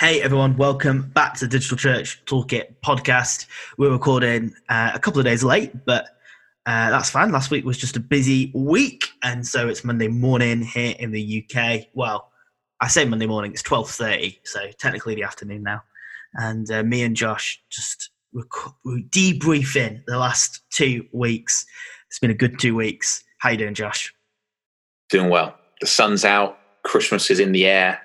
Hey everyone, welcome back to the Digital Church Toolkit podcast. We're recording uh, a couple of days late, but uh, that's fine. Last week was just a busy week, and so it's Monday morning here in the UK. Well, I say Monday morning; it's twelve thirty, so technically the afternoon now. And uh, me and Josh just rec- debriefing the last two weeks. It's been a good two weeks. How you doing, Josh? Doing well. The sun's out. Christmas is in the air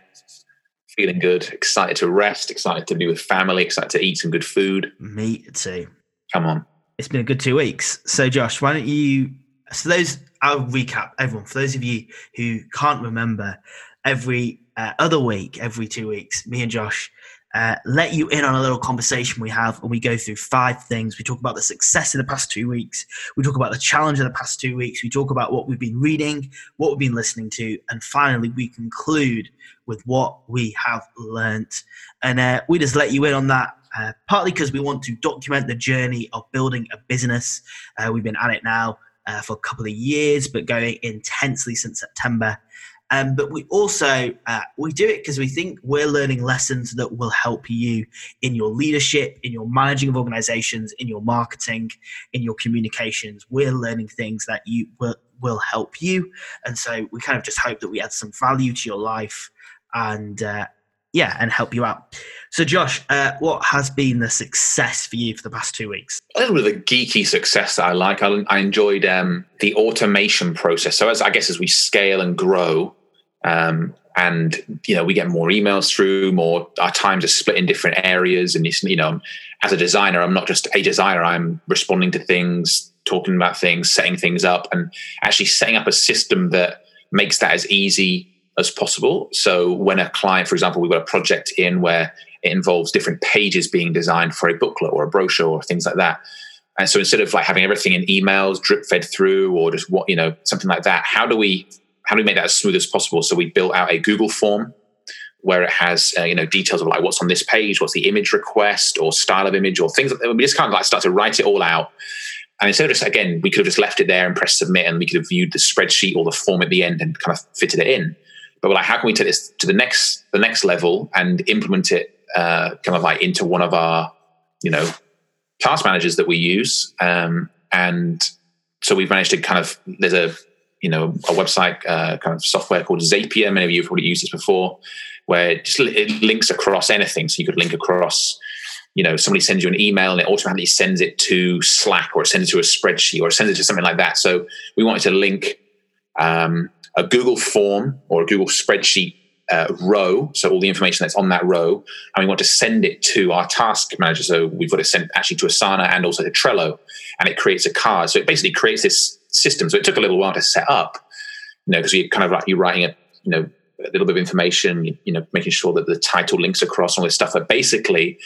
feeling good, excited to rest, excited to be with family, excited to eat some good food. Me too. Come on. It's been a good two weeks. So, Josh, why don't you? So, those I'll recap everyone. For those of you who can't remember, every uh, other week, every two weeks, me and Josh uh, let you in on a little conversation we have, and we go through five things. We talk about the success in the past two weeks. We talk about the challenge of the past two weeks. We talk about what we've been reading, what we've been listening to, and finally, we conclude with what we have learnt. And uh, we just let you in on that. Uh, partly because we want to document the journey of building a business. Uh, we've been at it now uh, for a couple of years, but going intensely since September. Um, but we also uh, we do it because we think we're learning lessons that will help you in your leadership, in your managing of organizations, in your marketing, in your communications. We're learning things that you will, will help you, and so we kind of just hope that we add some value to your life and uh, yeah, and help you out. So, Josh, uh, what has been the success for you for the past two weeks? A little bit of a geeky success that I like. I, I enjoyed um, the automation process. So, as I guess as we scale and grow, um, and you know we get more emails through, more our times are split in different areas. And you know, as a designer, I'm not just a designer. I'm responding to things, talking about things, setting things up, and actually setting up a system that makes that as easy as possible. So when a client, for example, we've got a project in where it involves different pages being designed for a booklet or a brochure or things like that. And so instead of like having everything in emails drip fed through or just what, you know, something like that, how do we how do we make that as smooth as possible? So we built out a Google form where it has uh, you know details of like what's on this page, what's the image request or style of image or things. Like that. we just kind of like start to write it all out. And instead of just again, we could have just left it there and pressed submit, and we could have viewed the spreadsheet or the form at the end and kind of fitted it in. But we're like, how can we take this to the next the next level and implement it uh, kind of like into one of our you know task managers that we use? Um, and so we've managed to kind of there's a you know a website uh, kind of software called Zapier. Many of you have probably used this before, where it just it links across anything. So you could link across. You know, somebody sends you an email and it automatically sends it to Slack or it sends it to a spreadsheet or it sends it to something like that. So we wanted to link um, a Google form or a Google spreadsheet uh, row, so all the information that's on that row, and we want to send it to our task manager. So we've got it sent actually to Asana and also to Trello, and it creates a card. So it basically creates this system. So it took a little while to set up, you know, because you're kind of like you're writing a, you know, a little bit of information, you, know, making sure that the title links across all this stuff. But basically,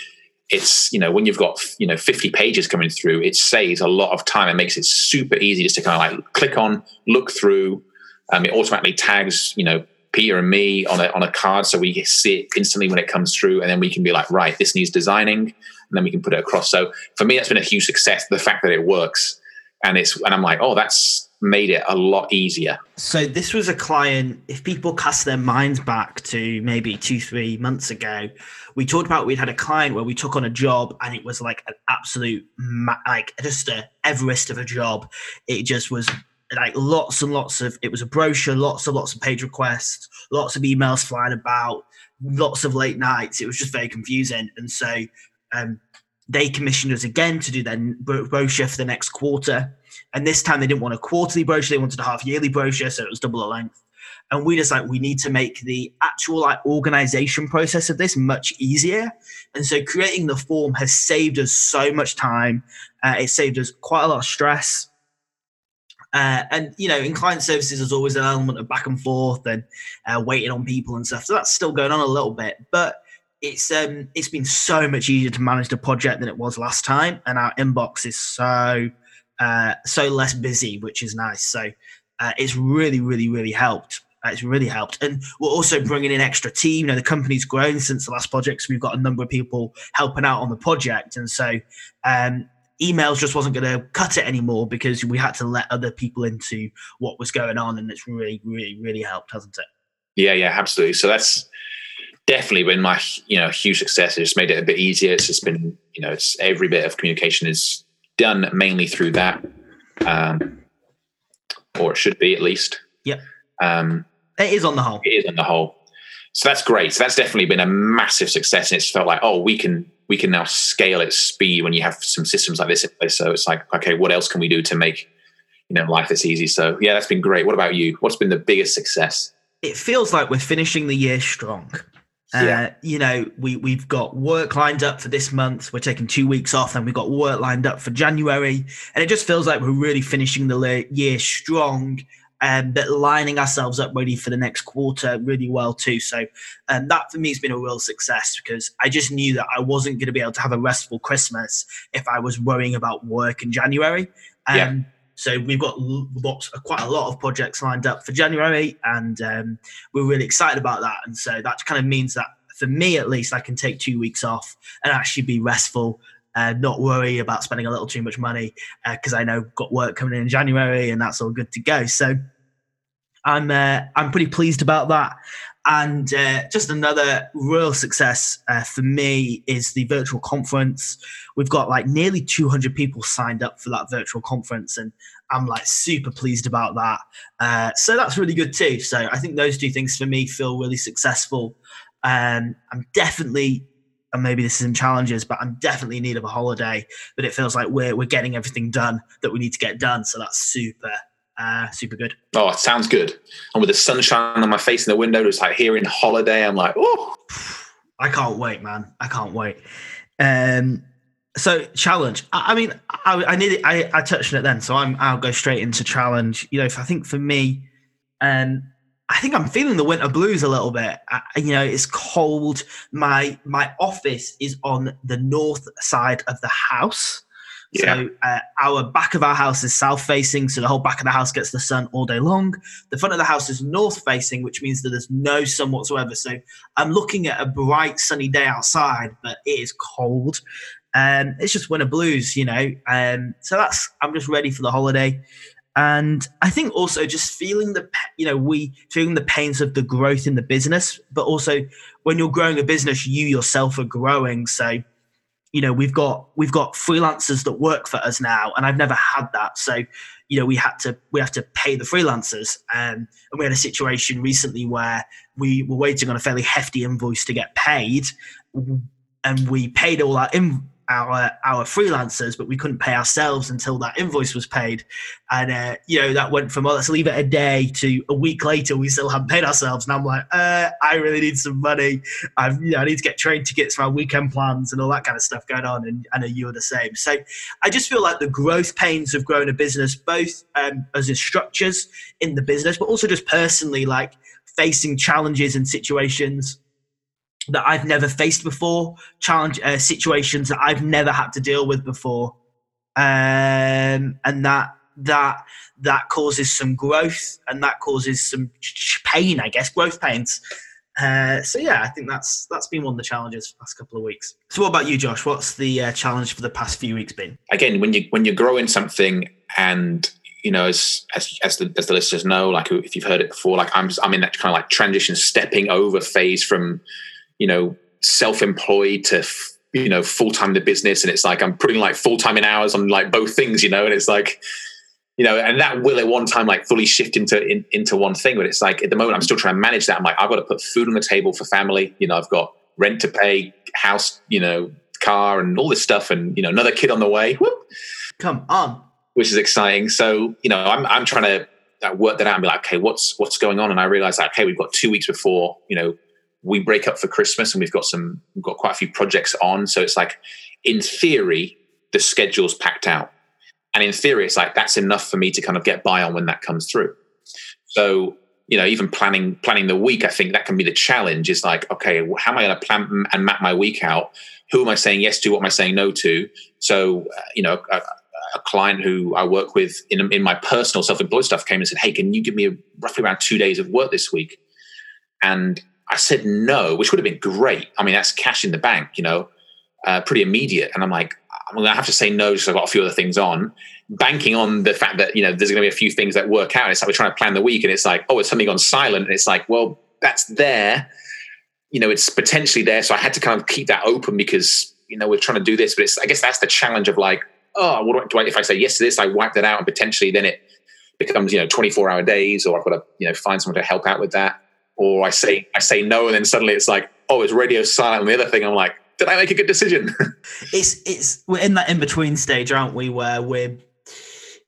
it's you know when you've got you know 50 pages coming through, it saves a lot of time and makes it super easy just to kind of like click on, look through. Um, it automatically tags you know Peter and me on a on a card, so we see it instantly when it comes through, and then we can be like, right, this needs designing, and then we can put it across. So for me, that's been a huge success. The fact that it works and it's and I'm like, oh, that's made it a lot easier. So this was a client. If people cast their minds back to maybe two, three months ago, we talked about we'd had a client where we took on a job and it was like an absolute like just a Everest of a job. It just was like lots and lots of it was a brochure, lots and lots of page requests, lots of emails flying about, lots of late nights. It was just very confusing, and so um, they commissioned us again to do their brochure for the next quarter. And this time they didn't want a quarterly brochure, they wanted a half yearly brochure, so it was double the length. And we just like, we need to make the actual like organization process of this much easier. And so creating the form has saved us so much time. Uh, it saved us quite a lot of stress. Uh, and you know, in client services, there's always an element of back and forth and uh, waiting on people and stuff. So that's still going on a little bit, but it's um it's been so much easier to manage the project than it was last time, and our inbox is so uh, so less busy, which is nice. So uh, it's really, really, really helped. It's really helped, and we're also bringing in extra team. You know, the company's grown since the last project, so we've got a number of people helping out on the project, and so um, emails just wasn't going to cut it anymore because we had to let other people into what was going on, and it's really, really, really helped, hasn't it? Yeah, yeah, absolutely. So that's definitely been my you know huge success. It just made it a bit easier. It's just been you know it's every bit of communication is done mainly through that, um, or it should be at least. Yeah. Um, it is on the whole. It is on the whole. So that's great. So that's definitely been a massive success, and it's felt like oh we can we can now scale at speed when you have some systems like this in place. So it's like okay, what else can we do to make you know life this easy? So yeah, that's been great. What about you? What's been the biggest success? It feels like we're finishing the year strong. Yeah. Uh, you know, we we've got work lined up for this month. We're taking two weeks off, and we've got work lined up for January, and it just feels like we're really finishing the year strong, um, but lining ourselves up ready for the next quarter really well too. So, um, that for me has been a real success because I just knew that I wasn't going to be able to have a restful Christmas if I was worrying about work in January. Um, yeah so we've got lots, quite a lot of projects lined up for January, and um, we're really excited about that. And so that kind of means that for me, at least, I can take two weeks off and actually be restful. Uh, not worry about spending a little too much money because uh, I know I've got work coming in, in January and that's all good to go. So I'm uh, I'm pretty pleased about that. And uh, just another real success uh, for me is the virtual conference. We've got like nearly 200 people signed up for that virtual conference, and I'm like super pleased about that. Uh, so that's really good too. So I think those two things for me feel really successful. Um, I'm definitely, and maybe this is in challenges, but I'm definitely in need of a holiday. But it feels like we're we're getting everything done that we need to get done. So that's super uh, super good. Oh, it sounds good. And with the sunshine on my face in the window, it's like here in holiday. I'm like, oh, I can't wait, man. I can't wait. Um, so challenge. I, I mean, I, I need. I, I touched on it then, so I'm. I'll go straight into challenge. You know, if I think for me, um, I think I'm feeling the winter blues a little bit. I, you know, it's cold. My my office is on the north side of the house. Yeah. So uh, our back of our house is south facing, so the whole back of the house gets the sun all day long. The front of the house is north facing, which means that there's no sun whatsoever. So I'm looking at a bright sunny day outside, but it is cold. Um, it's just winter blues, you know. Um, so that's I'm just ready for the holiday, and I think also just feeling the you know we feeling the pains of the growth in the business, but also when you're growing a business, you yourself are growing. So you know we've got we've got freelancers that work for us now and i've never had that so you know we had to we have to pay the freelancers um, and we had a situation recently where we were waiting on a fairly hefty invoice to get paid and we paid all our in, our our freelancers, but we couldn't pay ourselves until that invoice was paid. And uh, you know that went from oh let's leave it a day to a week later we still haven't paid ourselves. And I'm like, uh, I really need some money. I've you know, I need to get train tickets for our weekend plans and all that kind of stuff going on. And I know you're the same. So I just feel like the growth pains of growing a business, both um, as in structures in the business, but also just personally, like facing challenges and situations that I've never faced before, challenge uh, situations that I've never had to deal with before, um, and that that that causes some growth and that causes some pain, I guess, growth pains. Uh, so yeah, I think that's that's been one of the challenges for the past couple of weeks. So what about you, Josh? What's the uh, challenge for the past few weeks been? Again, when you when you're growing something and you know, as as as the, as the listeners know, like if you've heard it before, like I'm I'm in that kind of like transition, stepping over phase from you know, self-employed to you know full-time the business. And it's like i'm putting like full-time in hours on like both things you know? And it's like you know and that will at one time like fully shift into in, into one thing. But it's like at the moment i'm still trying to manage that. I'm like i've got to put food on the table for family. You know i've got rent to pay house you know car and all this stuff and you know another kid on the way. Whoop. come on. Which is exciting. So you know i'm, I'm trying to uh, work that out and be like okay what's what's going on? And i realize like okay we've got two weeks before you know we break up for Christmas and we've got some we've got quite a few projects on. So it's like in theory, the schedule's packed out. And in theory, it's like that's enough for me to kind of get by on when that comes through. So, you know, even planning planning the week, I think that can be the challenge. Is like, okay, how am I going to plan and map my week out? Who am I saying yes to? What am I saying no to? So, uh, you know, a, a, client who I work with in, in my personal self-employed stuff came and said, "Hey, can you give me roughly around two days of work this week?" And I said no, which would have been great. I mean, that's cash in the bank, you know, uh, pretty immediate. And I'm like, I'm going to have to say no because I've got a few other things on, banking on the fact that, you know, there's going to be a few things that work out. It's like we're trying to plan the week and it's like, oh, it's something on silent. And it's like, well, that's there. you know, it's potentially there. So I had to kind of keep that open because you know we're trying to do this, but it's I guess that's the challenge of like, oh, what do I, do I if I say yes to this, I wipe that out, and potentially then it becomes you know 24 hour days, or I've got to you know find someone to help out with that, or I say I say no, and then suddenly it's like, oh, it's radio silent on the other thing. I'm like, did I make a good decision? it's it's we're in that in between stage, aren't we? Where we're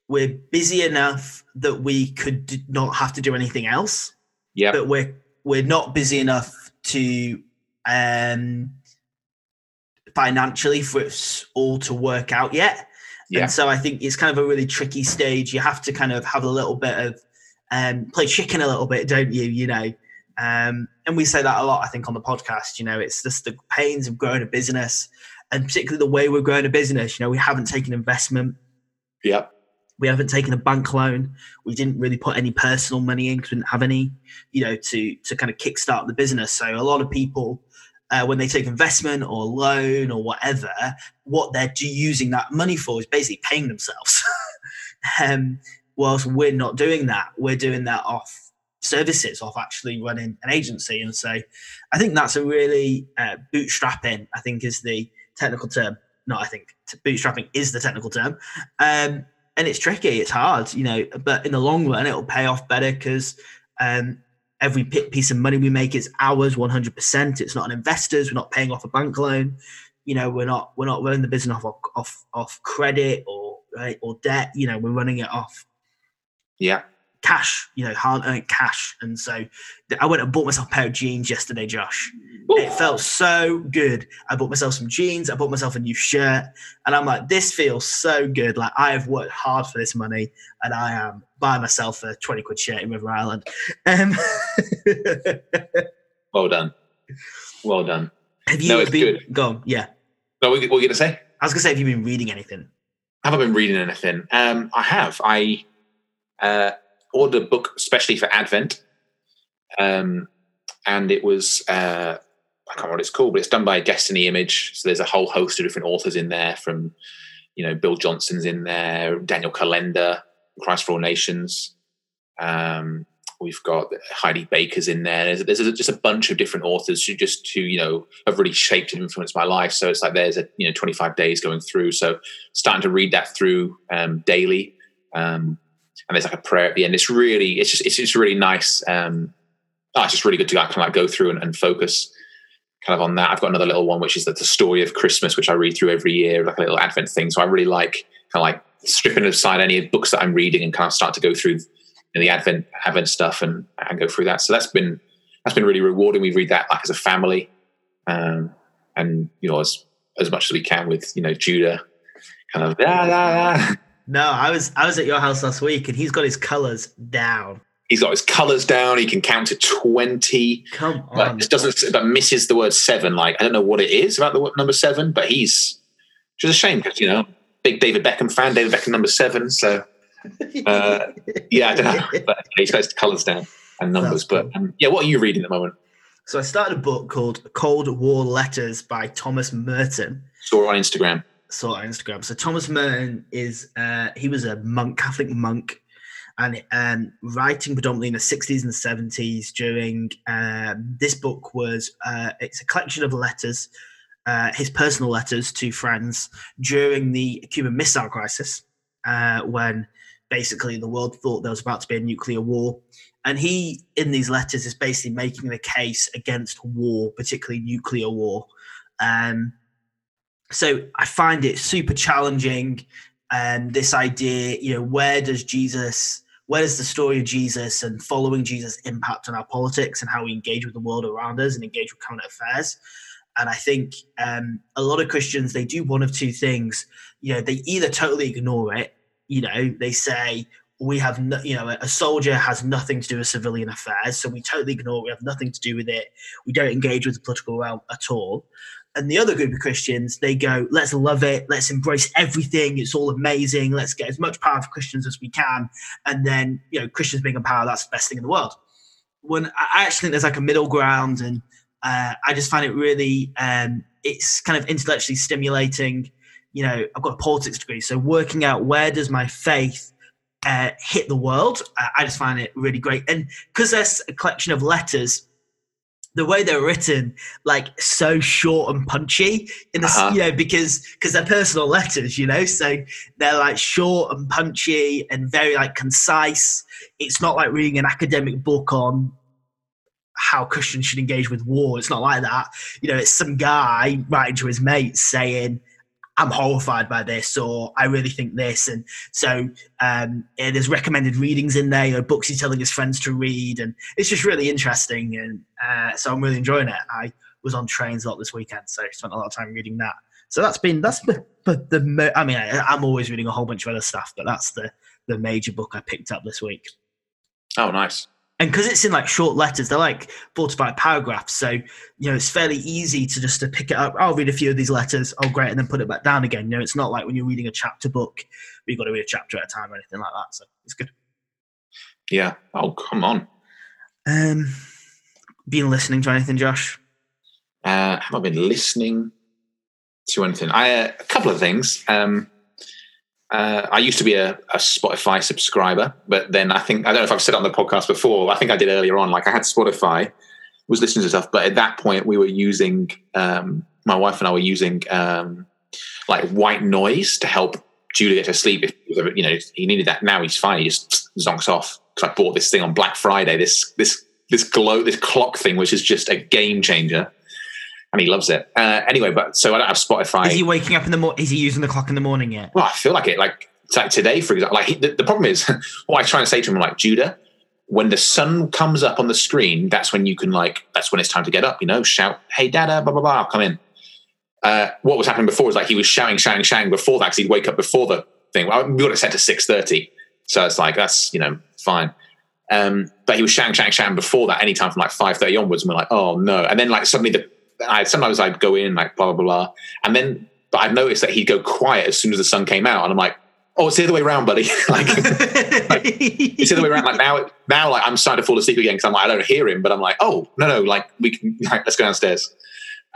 we're busy enough that we could not have to do anything else. Yeah. But we're we're not busy enough to um financially for us all to work out yet. Yeah. And so I think it's kind of a really tricky stage. You have to kind of have a little bit of um, play chicken a little bit, don't you? You know, um, and we say that a lot. I think on the podcast. You know, it's just the pains of growing a business, and particularly the way we're growing a business. You know, we haven't taken investment. Yeah. We haven't taken a bank loan. We didn't really put any personal money in because we didn't have any, you know, to to kind of kickstart the business. So a lot of people uh, when they take investment or loan or whatever, what they're using that money for is basically paying themselves. um, whilst we're not doing that, we're doing that off services, off actually running an agency. And so I think that's a really uh, bootstrapping, I think is the technical term. No, I think bootstrapping is the technical term. Um, and it's tricky, it's hard, you know, but in the long run, it'll pay off better because um, every piece of money we make is ours 100% it's not an investor's we're not paying off a bank loan you know we're not we're not running the business off off off credit or right, or debt you know we're running it off yeah cash you know hard earned cash and so i went and bought myself a pair of jeans yesterday josh Ooh. it felt so good i bought myself some jeans i bought myself a new shirt and i'm like this feels so good like i have worked hard for this money and i am buying myself a 20 quid shirt in River Island. Um, well done. Well done. Have you no, been, good. Go on, yeah. No, what were you going to say? I was going to say, have you been reading anything? Have I been reading anything? Um, I have. I uh, ordered a book especially for Advent. Um, and it was, uh, I can't remember what it's called, but it's done by Destiny Image. So there's a whole host of different authors in there from, you know, Bill Johnson's in there, Daniel Kolenda, Christ for All Nations. Um, we've got Heidi Baker's in there. There's, there's just a bunch of different authors who just who you know have really shaped and influenced my life. So it's like there's a you know 25 days going through. So starting to read that through um, daily, um, and there's like a prayer at the end. It's really it's just it's just really nice. Um, oh, it's just really good to kind of like go through and, and, focus kind of on that. I've got another little one which is the, the story of Christmas, which I read through every year, like a little Advent thing. So I really like kind of like stripping aside any books that I'm reading and kind of start to go through you know, the Advent Advent stuff and, and go through that. So that's been that's been really rewarding. We read that like as a family, um, and you know as as much as we can with you know Judah, kind of. Ah, ah, ah. No, I was I was at your house last week, and he's got his colors down. He's got his colors down. He can count to twenty. Come on, but just doesn't. But misses the word seven. Like I don't know what it is about the number seven, but he's. Which is a shame because you know big David Beckham fan, David Beckham number seven. So uh, yeah, I don't know, but he's got his colours down and numbers. Cool. But um, yeah, what are you reading at the moment? So I started a book called Cold War Letters by Thomas Merton. Saw on Instagram. Saw on Instagram. So Thomas Merton is uh, he was a monk, Catholic monk, and um, writing predominantly in the 60s and 70s. During um, this book was uh, it's a collection of letters uh, his personal letters to friends during the Cuban Missile Crisis, uh, when basically the world thought there was about to be a nuclear war. And he, in these letters, is basically making the case against war, particularly nuclear war. Um, so I find it super challenging. And um, this idea, you know, where does Jesus, where does the story of Jesus and following Jesus impact on our politics and how we engage with the world around us and engage with current affairs? And I think um, a lot of Christians, they do one of two things. You know, they either totally ignore it, you know, they say, we have, no, you know, a soldier has nothing to do with civilian affairs. So we totally ignore it. We have nothing to do with it. We don't engage with the political realm at all. And the other group of Christians, they go, let's love it. Let's embrace everything. It's all amazing. Let's get as much power for Christians as we can. And then, you know, Christians being in power, that's the best thing in the world. When I actually think there's like a middle ground and uh, I just find it really, um, it's kind of intellectually stimulating. You know, I've got a politics degree, so working out where does my faith uh, hit the world, I just find it really great. And because there's a collection of letters, the way they're written, like so short and punchy in the uh-huh. you know because because they're personal letters, you know, so they're like short and punchy and very like concise. It's not like reading an academic book on how Christians should engage with war. It's not like that. You know, it's some guy writing to his mates saying, I'm horrified by this, or I really think this. And so um, yeah, there's recommended readings in there, you know, books he's telling his friends to read. And it's just really interesting. And uh, so I'm really enjoying it. I was on trains a lot this weekend, so I spent a lot of time reading that. So that's been, that's the, the, the I mean, I, I'm always reading a whole bunch of other stuff, but that's the, the major book I picked up this week. Oh, nice and because it's in like short letters they're like four to five paragraphs so you know it's fairly easy to just to pick it up. I'll read a few of these letters oh great and then put it back down again. You know it's not like when you're reading a chapter book you've got to read a chapter at a time or anything like that so it's good. Yeah. Oh come on. Um been listening to anything josh? Uh have i been listening to anything? I uh, a couple of things. Um uh, I used to be a, a, Spotify subscriber, but then I think I don't know if I've said on the podcast before. I think I did earlier on. Like I had Spotify, was listening to stuff, but at that point we were using um, my wife and I were using um, like white noise to help Julie get to sleep. If you know he needed that, now he's fine. He just zonks off because I bought this thing on Black Friday. This this this glow this clock thing, which is just a game changer and he loves it. Uh, anyway, but so I don't have Spotify. Is he waking up in the morning? Is he using the clock in the morning yet? Well, I feel like it. Like, like today, for example. Like he, the, the, problem is, what I try and say to him, like Judah, when the sun comes up on the screen, that's when you can like. That's when it's time to get up. You know, shout, "Hey, Dada!" Blah blah blah. I'll come in. Uh, what was happening before is like he was shouting, shouting, shouting before that because he'd wake up before the thing. Well, we got it set to six thirty, so it's like that's you know fine. Um, but he was shouting, shouting, shouting before that, anytime from like five thirty onwards, and we're like, oh no! And then like suddenly the I sometimes I'd go in like blah blah blah, and then but I've noticed that he'd go quiet as soon as the sun came out, and I'm like, oh, it's the other way around, buddy. like, like, it's the other way around. Like now, now, like I'm starting to fall asleep again because I'm like I don't hear him, but I'm like, oh no no, like we can like, let's go downstairs.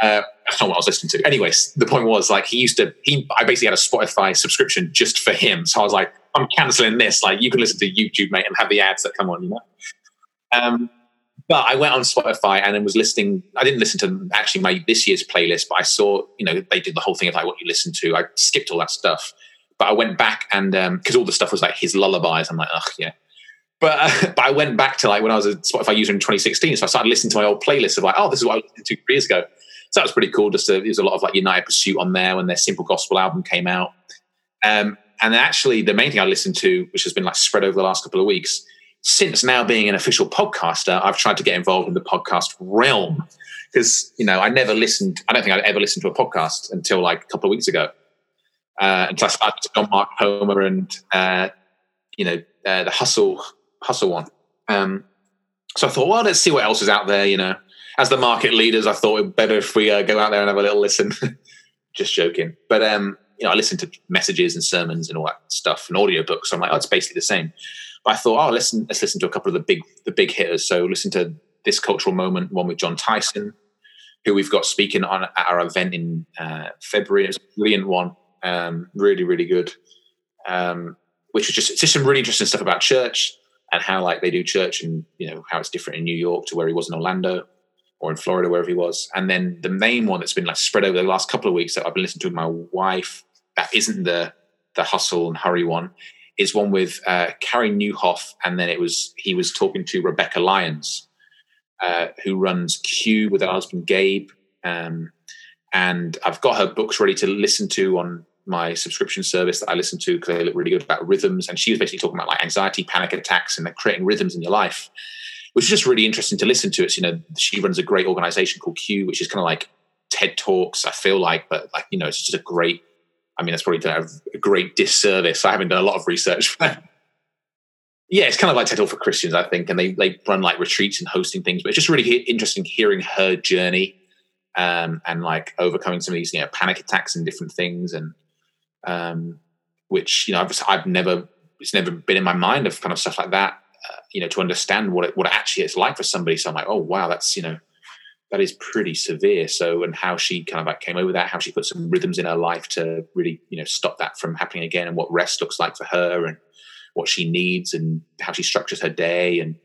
Uh, that's not what I was listening to. Anyways, the point was like he used to. He I basically had a Spotify subscription just for him, so I was like, I'm canceling this. Like you can listen to YouTube, mate, and have the ads that come on. You know. Um, but I went on Spotify and then was listening. I didn't listen to actually my this year's playlist, but I saw you know they did the whole thing of like what you listen to. I skipped all that stuff, but I went back and um because um, all the stuff was like his lullabies. I'm like, ugh, yeah. But uh, but I went back to like when I was a Spotify user in 2016, so I started listening to my old playlist of like, oh, this is what I listened to three years ago. So that was pretty cool. Just to, there was a lot of like United Pursuit on there when their Simple Gospel album came out. Um, and actually, the main thing I listened to, which has been like spread over the last couple of weeks, since now being an official podcaster, I've tried to get involved in the podcast realm because you know I never listened. I don't think I'd ever listened to a podcast until like a couple of weeks ago. Uh, until I started John Mark Comer and uh, you know uh, the hustle hustle one. Um, so I thought, well, let's see what else is out there. You know, as the market leaders, I thought it'd better if we uh, go out there and have a little listen. Just joking, but um, you know, I listened to messages and sermons and all that stuff and audiobooks. So I'm like, oh, it's basically the same. But I thought, oh, listen, let's listen to a couple of the big the big hitters. So listen to this cultural moment, one with Jon Tyson, who we've got speaking on at our event in uh, February. It's a brilliant one, um, really, really good. Um, which was just just some really interesting stuff about church and how like they do church and you know how it's different in New York to where he was in Orlando or in Florida, wherever he was. And then the main one that's been like spread over the last couple of weeks that I've been listening to with my wife that isn't the the hustle and hurry one is one with uh, Carey Nieuwhof, and then it was he was talking to Rebekah Lyons, uh, who runs Q with her husband Gabe, um, and I've got her books ready to listen to on my subscription service that I listen to because they look really good about rhythms. And she was basically talking about like anxiety, panic attacks, and creating rhythms in your life, which is just really interesting to listen to. It's you know she runs a great organization called Q, which is kind of like TED Talks. I feel like, but like you know, it's just a great I mean, that's probably done a great disservice. I haven't done a lot of research. yeah, it's kind of like TED for Christians, I think, and they they run like retreats and hosting things. But it's just really he- interesting hearing her journey um, and like overcoming some of these you know panic attacks and different things, and um, which you know I've I've never it's never been in my mind of kind of stuff like that. Uh, you know, to understand what it what it actually is like for somebody. So I'm like, oh wow, that's you know that is pretty severe. So, and how she kind of like came over that, how she put some rhythms in her life to really, you know, stop that from happening again, and what rest looks like for her, and what she needs, and how she structures her day, and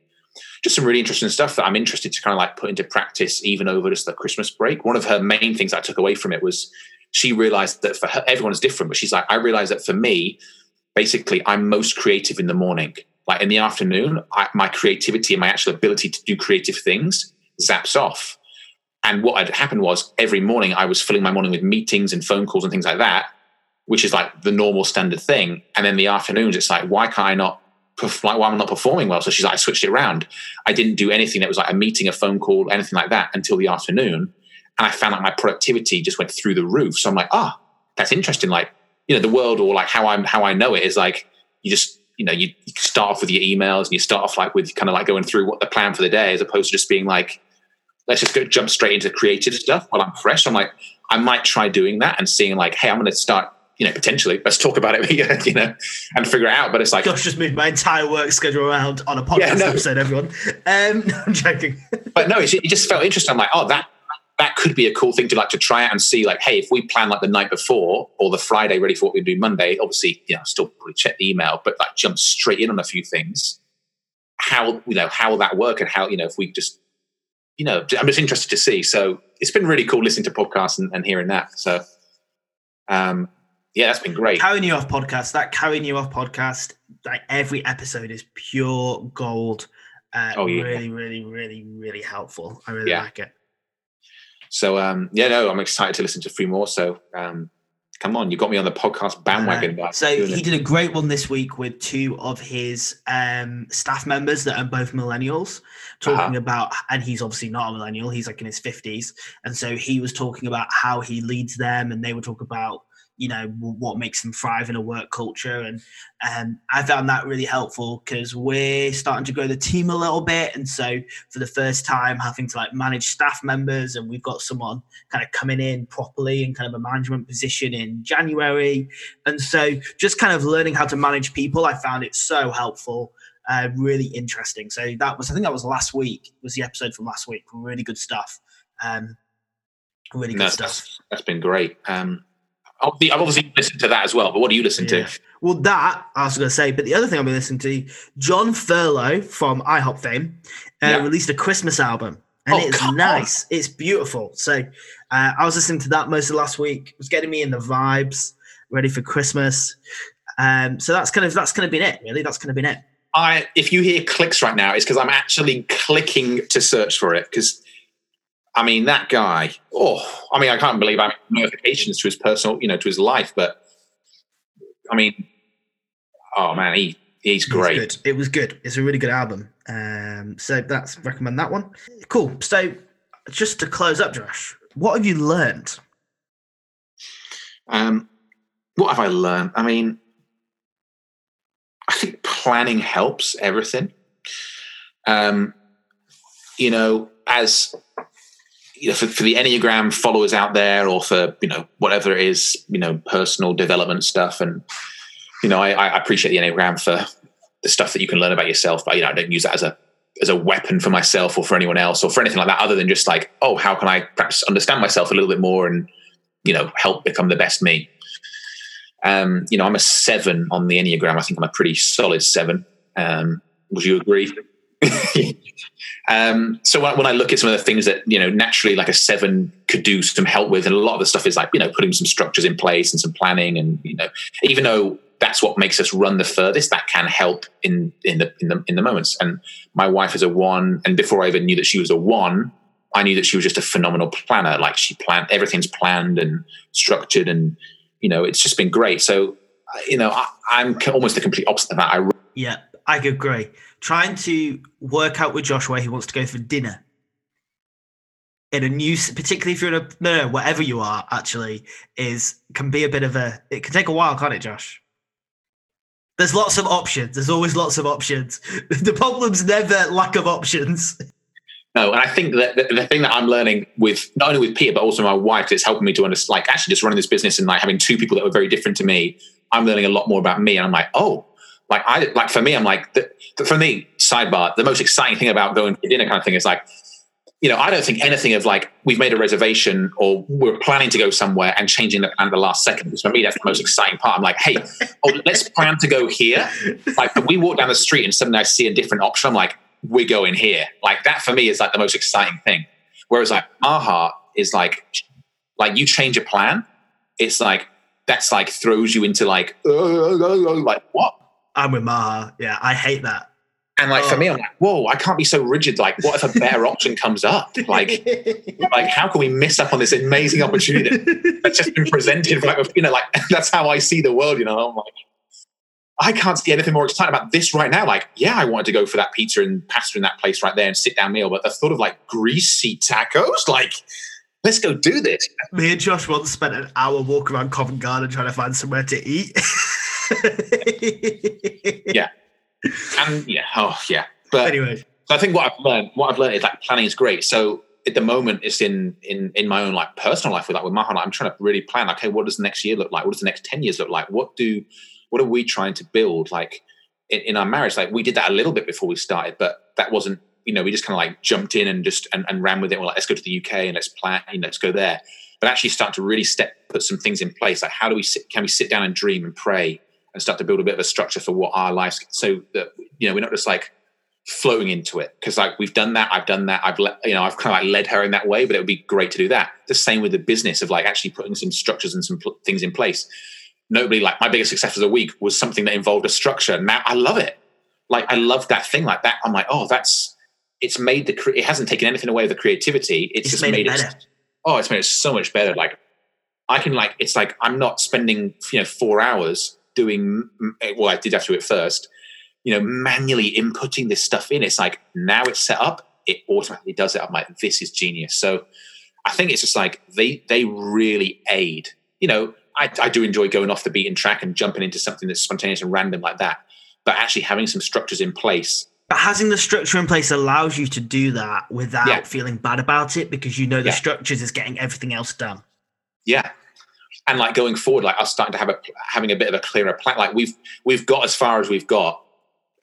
just some really interesting stuff that I'm interested to kind of like put into practice even over just the Christmas break. One of her main things I took away from it was she realized that for her, everyone's different, but she's like, I realized that for me, basically, I'm most creative in the morning. Like in the afternoon, I, my creativity and my actual ability to do creative things zaps off. And what had happened was every morning I was filling my morning with meetings and phone calls and things like that, which is like the normal standard thing. And then the afternoons, it's like, why can't I not like why am I'm not performing well. So she's like, I switched it around. I didn't do anything that was like a meeting, a phone call, anything like that until the afternoon. And I found like my productivity just went through the roof. So I'm like, ah, oh, that's interesting. Like, you know, the world or like how I'm how I know it is like you just, you know, you start off with your emails and you start off like with kind of like going through what the plan for the day as opposed to just being like, let's just go jump straight into creative stuff while I'm fresh. I'm like, I might try doing that and seeing like, hey, I'm gonna start you know, potentially let's talk about it, you know, and figure it out. But it's like, gosh, just moved my entire work schedule around on a podcast yeah, no. episode. Everyone, um, no, I'm joking. but no, it, it just felt interesting. I'm like, oh, that that could be a cool thing to like to try out and see. Like, hey, if we plan like the night before or the Friday ready for what we do Monday, obviously, you know, still probably check the email, but like jump straight in on a few things. How you know how will that work, and how you know if we just you know, I'm just interested to see. So it's been really cool listening to podcasts and, and hearing that. So, um, yeah, that's been great. Carey Nieuwhof podcast. That Carey Nieuwhof podcast. Like every episode is pure gold. Uh, oh yeah, really, really, really, really helpful. I really yeah. like it. So um, yeah, no, I'm excited to listen to three more. So um, come on, you got me on the podcast bandwagon. Uh, so he did a great one this week with two of his um, staff members that are both millennials, talking uh-huh. about, and he's obviously not a millennial; he's like in his fifties, and so he was talking about how he leads them, and they would talk about you know what makes them thrive in a work culture. And um, i found that really helpful because we're starting to grow the team a little bit. And so for the first time having to like manage staff members and we've got someone kind of coming in properly in kind of a management position in january. And so just kind of learning how to manage people i found it so helpful uh, really interesting. So that was i think that was last week was the episode from last week. Really good stuff. Um, really good no, stuff. that's, that's been great. Um, I've obviously listened to that as well, but what do you listen yeah. to? Well, that I was going to say, but the other thing I've been listening to, Jon Thurlow from IHOP fame, uh, yeah. released a Christmas album, and oh, it's nice. On. It's beautiful. So uh, I was listening to that most of last week. It was getting me in the vibes, ready for Christmas. Um, so that's kind of that's kind of been it. Really, that's kind of been it. I, if you hear clicks right now, it's because I'm actually clicking to search for it because I mean, that guy, oh, I mean, I can't believe I mean, notifications to his personal, you know, to his life, but I mean, oh man, he he's great. It was good. It was good. It's a really good album. Um, so that's recommend that one. Cool. So just to close up, Josh, what have you learned? Um, what have I learned? I mean, I think planning helps everything. Um, you know, as you know, for, for the Enneagram followers out there, or for you know whatever it is, you know, personal development stuff, and you know, I, I appreciate the Enneagram for the stuff that you can learn about yourself, but you know, I don't use that as a as a weapon for myself or for anyone else or for anything like that, other than just like, oh, how can I perhaps understand myself a little bit more and you know help become the best me. Um, you know, I'm a seven on the Enneagram. I think I'm a pretty solid seven. Um, would you agree? um, so when, when, I look at some of the things that you know naturally like a seven could do some help with, and a lot of the stuff is like you know putting some structures in place and some planning, and you know even though that's what makes us run the furthest, that can help in in the in the in the moments. And my wife is a one, and before I even knew that she was a one, I knew that she was just a phenomenal planner. Like she planned everything's planned and structured, and you know it's just been great. So you know I, am almost the complete opposite of that. I yeah, I agree trying to work out with Josh where he wants to go for dinner in a new, particularly if you're in a no, no, whatever you are, actually, is can be a bit of a. It can take a while, can't it, Josh? There's lots of options. There's always lots of options. The problem's never lack of options. No, and I think that the, the, thing that I'm learning with not only with Peter but also my wife, it's helping me to understand. Like actually, just running this business and like having two people that were very different to me, I'm learning a lot more about me. And I'm like, oh, like I like for me, I'm like the, for me. Sidebar: the most exciting thing about going for dinner kind of thing is like, you know, I don't think anything of like we've made a reservation or we're planning to go somewhere and changing the plan at the last second. Because for me, that's the most exciting part. I'm like, hey, oh, let's plan to go here. Like we walk down the street and suddenly I see a different option. I'm like, we're going here. Like that for me is like the most exciting thing. Whereas like Maha is like, like you change a plan, it's like that's like throws you into like, like what? I'm with Maha. Yeah, I hate that. And like for me, I'm oh. like, whoa, I can't be so rigid. Like, what if a better option comes up? Like, like how can we miss up on this amazing opportunity that's just been presented? Like, you know, like that's how I see the world. You know, I'm like, I can't see anything more exciting about this right now. Like, yeah, I wanted to go for that pizza and pasta in that place right there and sit down meal, but the thought of like greasy tacos, like, let's go do this. Me and Josh once spent an hour walking around Covent Garden trying to find somewhere to eat. yeah and yeah, oh yeah. But anyway, so I think what I've learned, what I've learned is like planning is great. So at the moment, it's in in in my own like personal life with like with Mahan. I'm trying to really plan. Okay, what does the next year look like? What does the next ten years look like? What do what are we trying to build? Like in, in our marriage, like we did that a little bit before we started, but that wasn't. You know, we just kind of like jumped in and just and, and ran with it. We're like, let's go to the UK and let's plan. You know, let's go there. But actually, start to really step put some things in place. Like, how do we sit, can we sit down and dream and pray and start to build a bit of a structure for what our lives so that you know we're not just like floating into it. Because like we've done that i've done that i've let you know i've kind of like led her in that way but it would be great to do that. The same with the business of like actually putting some structures and some pl- things in place. Nobody like my biggest success of the week was something that involved a structure now i love it. Like i love that thing like that. I'm like oh that's it's made the it hasn't taken anything away of the creativity it's, it's just made, made it, it oh it's made it so much better. Like i can like it's like i'm not spending you know four hours doing eh, well i did have to do it first you know manually inputting this stuff in. It's like now it's set up it automatically does it. I'm like this is genius. So i think it's just like they they really aid. You know I, I do enjoy going off the beaten track and jumping into something that's spontaneous and random like that. But actually having some structures in place but having the structure in place allows you to do that without yeah. feeling bad about it because you know the yeah. structures is getting everything else done. Yeah and like going forward, like us starting to have a having a bit of a clearer plan. Like we've we've got as far as we've got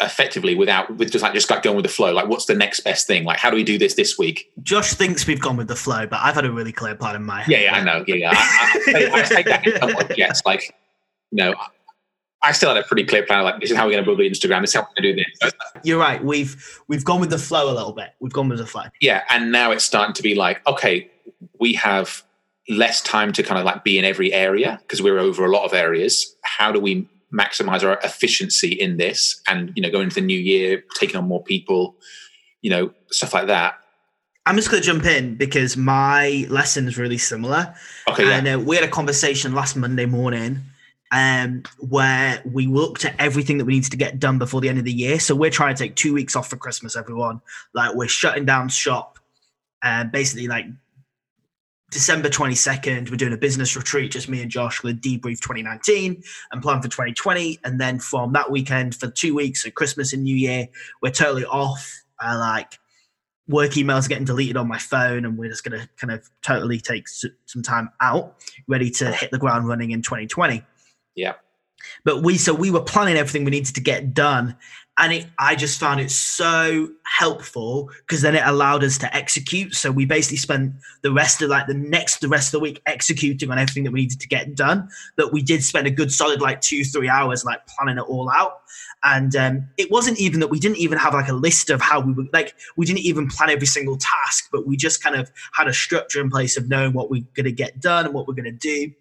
effectively without with just like just like going with the flow. Like what's the next best thing? Like how do we do this this week? Josh thinks we've gone with the flow, but I've had a really clear plan in my head. Yeah, yeah, I know. Yeah, yeah. I, I, I take that yes. Like you know. I still had a pretty clear plan. Like, this is how we're going to build the Instagram. This is how we're going to do this. You're right. We've we've gone with the flow a little bit. We've gone with the flow. Yeah, and now it's starting to be like, okay, we have less time to kind of like be in every area because we're over a lot of areas. How do we maximize our efficiency in this and you know go into the new year taking on more people you know stuff like that i'm just going to jump in because my lesson is really similar okay and yeah. uh, we had a conversation last monday morning um, where we looked at everything that we needed to get done before the end of the year so we're trying to take two weeks off for christmas everyone like we're shutting down shop and uh, basically like December 22nd, we're doing a business retreat, just me and Josh, going to debrief 2019 and plan for 2020. And then from that weekend for two weeks, so Christmas and New Year, we're totally off. I like work emails getting deleted on my phone, and we're just going to kind of totally take some time out, ready to hit the ground running in 2020. Yeah. But we, so we were planning everything we needed to get done and it, I just found it so helpful because then it allowed us to execute. So we basically spent the rest of like the next the rest of the week executing on everything that we needed to get done. That we did spend a good solid like two three hours like planning it all out. And um, it wasn't even that we didn't even have like a list of how we would like we didn't even plan every single task, but we just kind of had a structure in place of knowing what we're going to get done and what we're going to do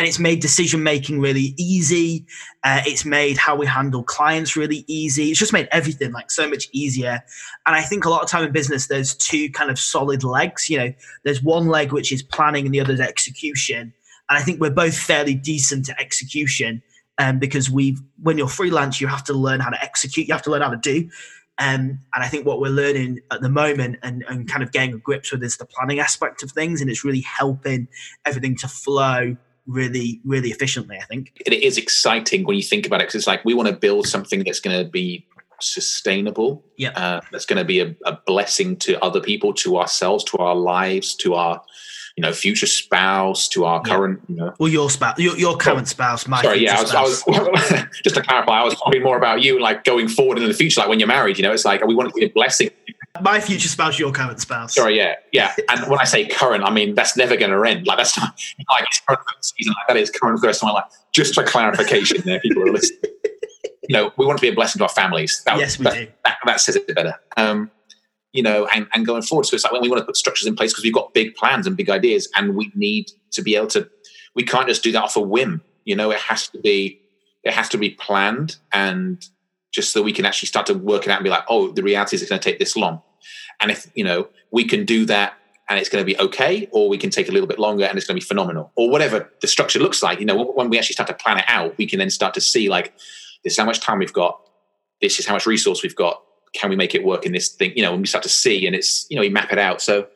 and it's made decision making really easy. Uh, it's made how we handle clients really easy. It's just made everything like so much easier. And I think a lot of time in business, there's two kind of solid legs. You know, there's one leg which is planning, and the other is execution. And I think we're both fairly decent at execution. Um, because we've when you're freelance, you have to learn how to execute. You have to learn how to do. Um, and I think what we're learning at the moment and, and kind of getting grips with is the planning aspect of things, and it's really helping everything to flow really, really efficiently. I think it is exciting when you think about it because it's like we want to build something that's going to be sustainable. Yeah, uh, that's going to be a, a, blessing to other people, to ourselves, to our lives, to our you know future spouse, to our yeah. current. You know, well, your spouse, your, your current spouse, my sorry, yeah, I was, I was, just to clarify, I was talking more about you, like going forward in the future, like when you're married. You know, it's like we want to be a blessing my future spouse, your current spouse. Sorry, yeah, yeah. And when I say current, I mean that's never going to end. Like that's not like it's current season. Like that is current for the rest of my life. Just for clarification, there, people are listening. you know, we want to be a blessing to our families. That, yes, we that, do. That, that says it better. Um, you know, and, and going forward. So it's like when we want to put structures in place because we've got big plans and big ideas, and we need to be able to. We can't just do that off a whim. You know, it has to be it has to be planned and just so we can actually start to work it out and be like, oh, the reality is it's going to take this long. And if you know we can do that and it's going to be okay, or we can take a little bit longer and it's going to be phenomenal, or whatever the structure looks like. You know, when we actually start to plan it out, we can then start to see like this is how much time we've got, this is how much resource we've got. Can we make it work in this thing? You know, when we start to see and it's you know we map it out. So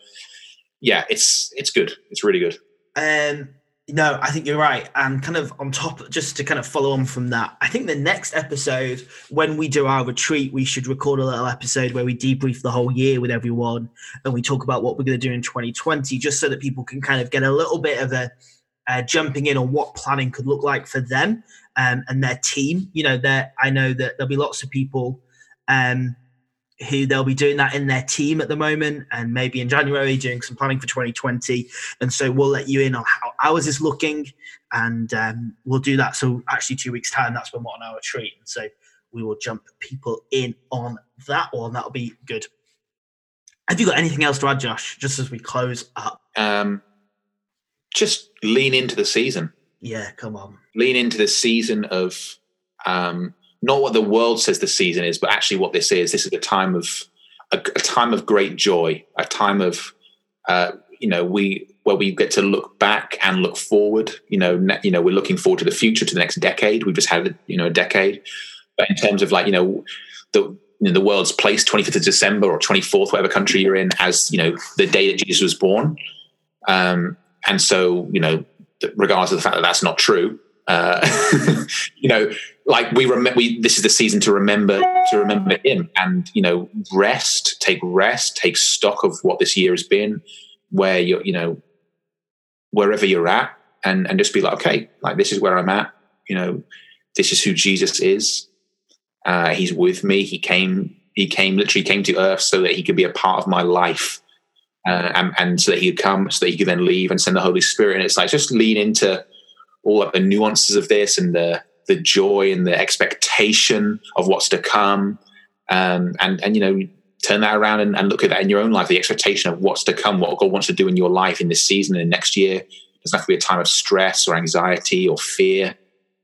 yeah, it's it's good. It's really good. Um, no, I think you're right. And kind of on top, just to kind of follow on from that, I think the next episode, when we do our retreat, we should record a little episode where we debrief the whole year with everyone and we talk about what we're going to do in 2020, just so that people can kind of get a little bit of a uh, jumping in on what planning could look like for them um, and their team. You know, there I know that there'll be lots of people um, who they'll be doing that in their team at the moment and maybe in January doing some planning for 2020. And so we'll let you in on how ours is looking and um, we'll do that. So actually two weeks time, that's when we're on our retreat. And so we will jump people in on that one. That'll be good. Have you got anything else to add, Josh, just as we close up? Um, just lean into the season. Yeah, come on. Lean into the season of um, not what the world says the season is, but actually what this is. This is a time of a, a time of great joy, a time of uh, you know we where we get to look back and look forward. You know, ne- you know we're looking forward to the future, to the next decade. We've just had you know a decade, but in terms of like you know the you know, the world's place, 25th of December or 24th, whatever country you're in, as you know the day that Jesus was born. Um, and so you know, regardless of the fact that that's not true, uh, you know, like we remember, we this is the season to remember to remember him, and you know, rest, take rest, take stock of what this year has been, where you're, you know, wherever you're at, and and just be like, okay, like this is where I'm at. You know, this is who Jesus is. Uh, he's with me. He came. He came literally came to earth so that he could be a part of my life. Uh, and, and so that he could come, so that he could then leave and send the Holy Spirit. And it's like just lean into all of the nuances of this and the the joy and the expectation of what's to come um, and and you know turn that around and, and, look at that in your own life the expectation of what's to come what god wants to do in your life in this season and next year. It doesn't have to be a time of stress or anxiety or fear.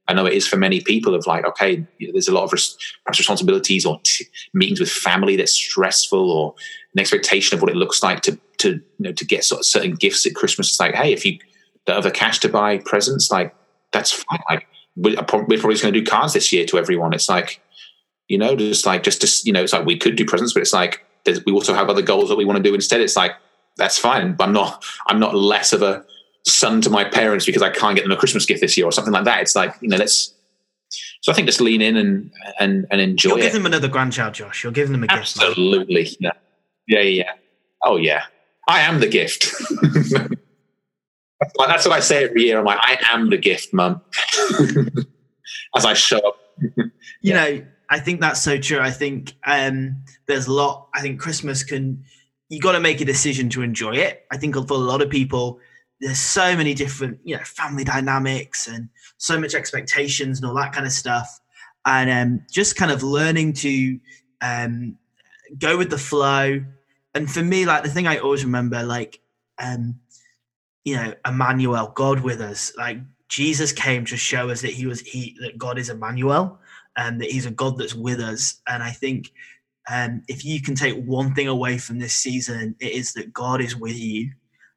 I know it is for many people of like okay there's a lot of res- perhaps responsibilities or t- meetings with family that's stressful or an expectation of what it looks like to to you know to get sort of certain gifts at christmas. It's like hey if you don't have the cash to buy presents, like that's fine. Like we're probably just going to do cards this year to everyone. It's like, you know, just like just to, you know, it's like we could do presents, but it's like we also have other goals that we want to do instead. It's like that's fine. But I'm not I'm not less of a son to my parents because I can't get them a Christmas gift this year or something like that. It's like you know, let's. So I think just lean in and and and enjoy. You'll give it. them another grandchild, Josh. You're giving them a Absolutely. gift. Absolutely. Yeah. Yeah. Yeah. Oh yeah. I am the gift. That's what I say every year. I'm like, I am the gift, mum. As I show up. you know, I think that's so true. I think um, there's a lot. I think Christmas can. You got to make a decision to enjoy it. I think for a lot of people, there's so many different, you know, family dynamics and so much expectations and all that kind of stuff. And um, just kind of learning to um, go with the flow. And for me, like the thing I always remember, like um, you know, Emmanuel, God with us. Like Jesus came to show us that he was he that God is Emmanuel and that he's a God that's with us. And I think um, if you can take one thing away from this season, it is that God is with you.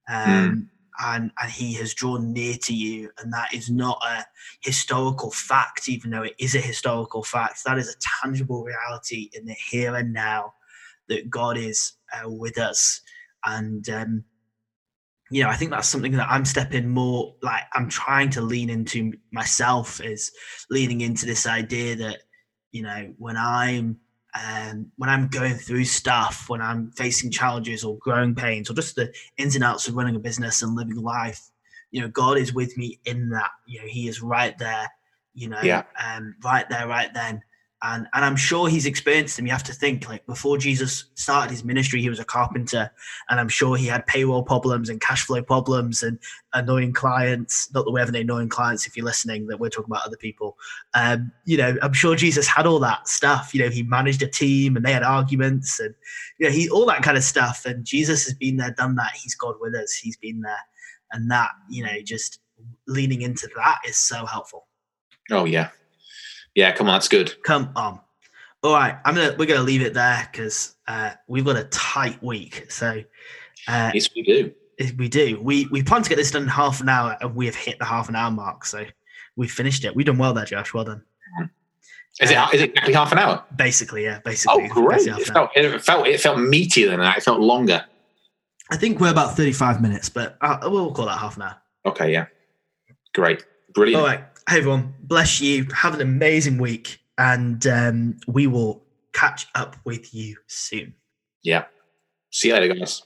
Um, mm. And, and he has drawn near to you, and that is not a historical fact, even though it is a historical fact. That is a tangible reality in the here and now that God is uh, with us. And um, you know, I think that's something that I'm stepping more like I'm trying to lean into myself is leaning into this idea that, you know, when I'm um, when I'm going through stuff, when I'm facing challenges or growing pains or just the ins and outs of running a business and living life, you know, God is with me in that. You know, He is right there, you know, yeah. um, right there, right then. And and I'm sure he's experienced them. You have to think like before Jesus started his ministry, he was a carpenter, and I'm sure he had payroll problems and cash flow problems and annoying clients. Not that we have any annoying clients if you're listening, that we're talking about other people. Um, you know, I'm sure Jesus had all that stuff. You know, he managed a team and they had arguments and you know he all that kind of stuff. And Jesus has been there, done that. He's God with us. He's been there, and that you know just leaning into that is so helpful. Oh yeah, yeah, come on, that's good. Come on. All right, I'm gonna we're gonna leave it there because uh, we've got a tight week. So uh, yes, we do. We do. We we plan to get this done in half an hour, and we have hit the half an hour mark. So we've finished it. We've done well there, Josh. Well done. Is it, uh, is it exactly half an hour? Basically, yeah. Basically. Oh, great! It felt, it felt it felt meatier than that. It felt longer. I think we're about thirty-five minutes, but uh, we'll call that half an hour. Okay. Yeah. Great. Brilliant. All right. Hey everyone, bless you. Have an amazing week, and um, we will catch up with you soon. Yeah. See you later, guys.